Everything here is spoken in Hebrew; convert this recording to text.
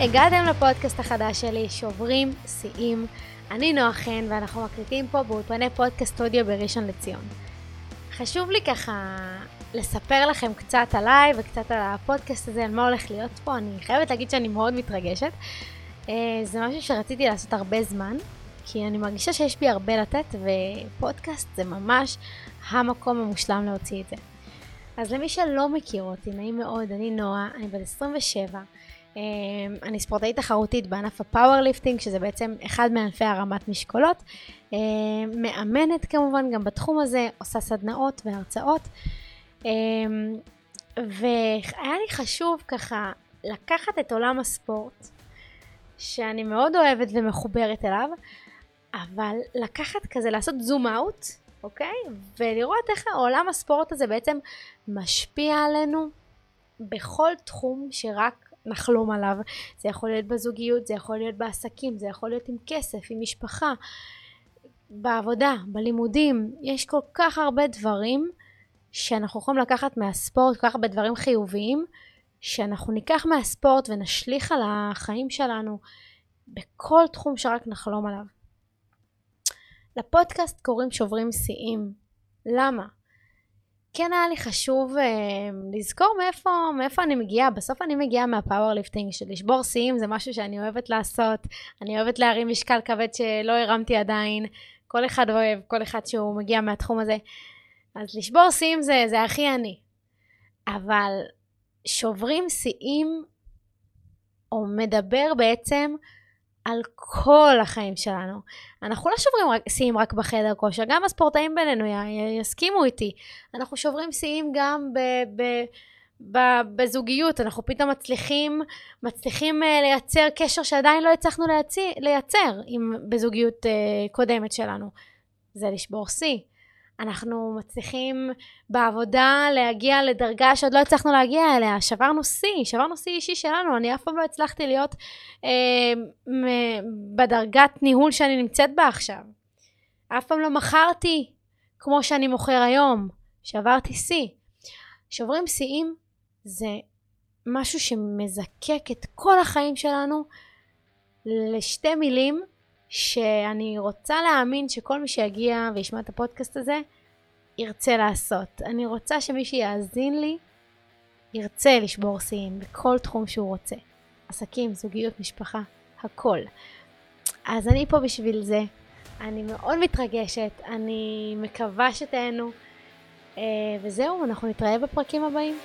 הגעתם לפודקאסט החדש שלי, שוברים שיאים. אני נועה חן, ואנחנו מקליטים פה באולפני פודקאסט אודיו בראשון לציון. חשוב לי ככה לספר לכם קצת עליי וקצת על הפודקאסט הזה, על מה הולך להיות פה. אני חייבת להגיד שאני מאוד מתרגשת. אה, זה משהו שרציתי לעשות הרבה זמן, כי אני מרגישה שיש בי הרבה לתת, ופודקאסט זה ממש המקום המושלם להוציא את זה. אז למי שלא מכיר אותי, נעים מאוד, אני נועה, אני בת 27. אמ, אני ספורטאית תחרותית בענף ה powerlifting, שזה בעצם אחד מענפי הרמת משקולות. אמ, מאמנת כמובן גם בתחום הזה, עושה סדנאות והרצאות. אמ, והיה לי חשוב ככה לקחת את עולם הספורט, שאני מאוד אוהבת ומחוברת אליו, אבל לקחת כזה, לעשות zoom out, אוקיי? ולראות איך העולם הספורט הזה בעצם משפיע עלינו בכל תחום שרק נחלום עליו. זה יכול להיות בזוגיות, זה יכול להיות בעסקים, זה יכול להיות עם כסף, עם משפחה, בעבודה, בלימודים. יש כל כך הרבה דברים שאנחנו יכולים לקחת מהספורט, כל כך הרבה דברים חיוביים, שאנחנו ניקח מהספורט ונשליך על החיים שלנו בכל תחום שרק נחלום עליו. לפודקאסט קוראים שוברים שיאים. למה? כן היה לי חשוב אה, לזכור מאיפה, מאיפה אני מגיעה. בסוף אני מגיעה מה powerlifting, של לשבור שיאים זה משהו שאני אוהבת לעשות. אני אוהבת להרים משקל כבד שלא הרמתי עדיין. כל אחד אוהב, כל אחד שהוא מגיע מהתחום הזה. אז לשבור שיאים זה, זה הכי אני. אבל שוברים שיאים, או מדבר בעצם על כל החיים שלנו. אנחנו לא שוברים שיאים רק בחדר כושר, גם הספורטאים בינינו יסכימו איתי. אנחנו שוברים שיאים גם ב... ב בזוגיות, אנחנו פתאום מצליחים, מצליחים uh, לייצר קשר שעדיין לא הצלחנו לייצר, עם, בזוגיות uh, קודמת שלנו. זה לשבור שיא. אנחנו מצליחים בעבודה להגיע לדרגה שעוד לא הצלחנו להגיע אליה, שברנו שיא, שברנו שיא אישי שלנו, אני אף פעם לא הצלחתי להיות אה, בדרגת ניהול שאני נמצאת בה עכשיו. אף פעם לא מכרתי כמו שאני מוכר היום, שברתי שיא. שוברים שיאים זה משהו שמזקק את כל החיים שלנו לשתי מילים שאני רוצה להאמין שכל מי שיגיע וישמע את הפודקאסט הזה, ירצה לעשות. אני רוצה שמי שיאזין לי, ירצה לשבור שיאים בכל תחום שהוא רוצה. עסקים, זוגיות, משפחה, הכל. אז אני פה בשביל זה. אני מאוד מתרגשת, אני מקווה שתהנו. אה, וזהו, אנחנו נתראה בפרקים הבאים.